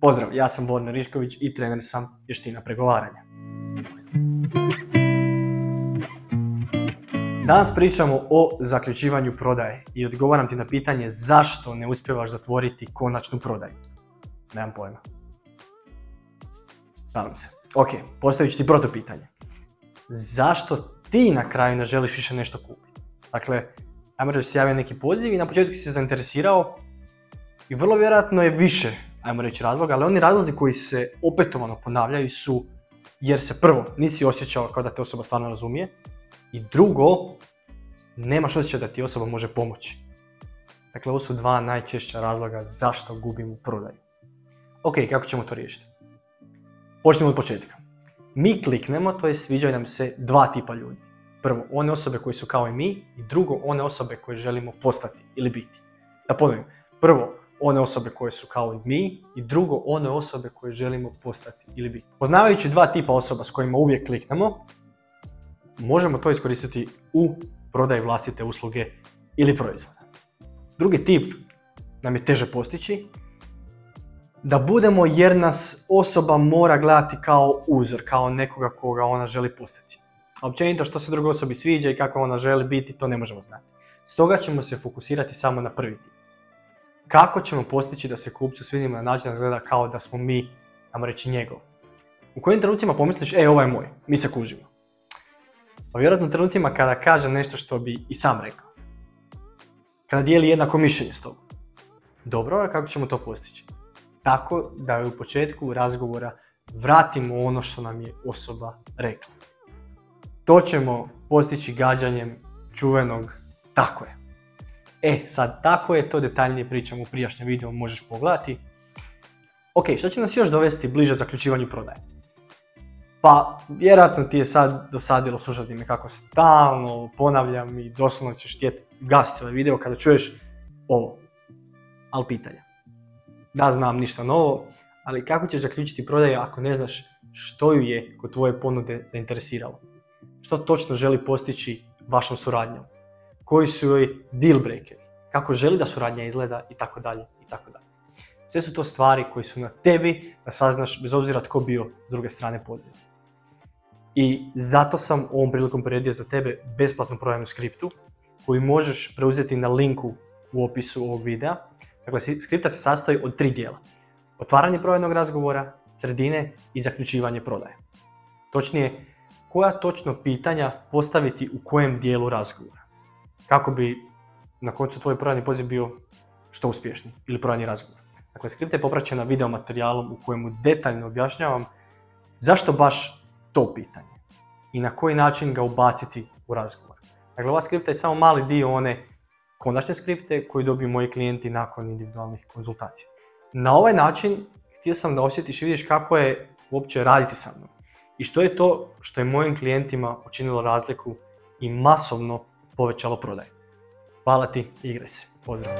Pozdrav, ja sam Vodno Rišković i trener sam vještina pregovaranja. Danas pričamo o zaključivanju prodaje i odgovaram ti na pitanje zašto ne uspjevaš zatvoriti konačnu prodaju. Nemam pojma. Šalim se. Ok, postavit ću ti proto pitanje. Zašto ti na kraju ne želiš više nešto kupiti? Dakle, ajmo reći se javio neki poziv i na početku si se zainteresirao i vrlo vjerojatno je više, ajmo reći, razloga, ali oni razlozi koji se opetovano ponavljaju su jer se prvo nisi osjećao kao da te osoba stvarno razumije i drugo, nemaš osjećaj da ti osoba može pomoći. Dakle, ovo su dva najčešća razloga zašto gubimo prodaju. Ok, kako ćemo to riješiti? Počnemo od početka. Mi kliknemo, to je sviđaju nam se dva tipa ljudi. Prvo, one osobe koji su kao i mi i drugo, one osobe koje želimo postati ili biti. Da ponovim, prvo, one osobe koje su kao i mi i drugo, one osobe koje želimo postati ili biti. Poznavajući dva tipa osoba s kojima uvijek kliknemo, možemo to iskoristiti u prodaji vlastite usluge ili proizvoda. Drugi tip nam je teže postići, da budemo jer nas osoba mora gledati kao uzor, kao nekoga koga ona želi postati. Općenito što se drugoj osobi sviđa i kako ona želi biti, to ne možemo znati. Stoga ćemo se fokusirati samo na prvi tip. Kako ćemo postići da se kupcu svidimo na način da gleda kao da smo mi, ajmo reći, njegov? U kojim trenucima pomisliš, e, ovaj je moj, mi se kužimo. Pa vjerojatno u trenucima kada kaže nešto što bi i sam rekao. Kada dijeli jednako mišljenje s tobom. Dobro, a kako ćemo to postići? Tako da u početku razgovora vratimo ono što nam je osoba rekla. To ćemo postići gađanjem čuvenog tako je. E, sad tako je, to detaljnije pričam u prijašnjem videu, možeš pogledati. Ok, što će nas još dovesti bliže zaključivanju prodaje? Pa, vjerojatno ti je sad dosadilo slušati me kako stalno ponavljam i doslovno ćeš htjeti gasti ovaj video kada čuješ ovo. Ali pitanja. Da, znam ništa novo, ali kako ćeš zaključiti prodaju ako ne znaš što ju je kod tvoje ponude zainteresiralo? Što točno želi postići vašom suradnjom? Koji su joj deal breakeri? Kako želi da suradnja izgleda i tako dalje i tako dalje. Sve su to stvari koje su na tebi da saznaš bez obzira tko bio s druge strane poziva. I zato sam ovom prilikom priredio za tebe besplatnu prodajnu skriptu koju možeš preuzeti na linku u opisu ovog videa. Dakle, skripta se sastoji od tri dijela. Otvaranje prodajnog razgovora, sredine i zaključivanje prodaje. Točnije, koja točno pitanja postaviti u kojem dijelu razgovora. Kako bi na koncu tvoj prodajni poziv bio što uspješniji ili prodajni razgovor. Dakle, skripta je popraćena video materijalom u kojemu detaljno objašnjavam zašto baš to pitanje i na koji način ga ubaciti u razgovor. Dakle, ova skripta je samo mali dio one konačne skripte koju dobiju moji klijenti nakon individualnih konzultacija. Na ovaj način htio sam da osjetiš i vidiš kako je uopće raditi sa mnom i što je to što je mojim klijentima učinilo razliku i masovno povećalo prodaj. Hvala ti, igraj se. Pozdrav!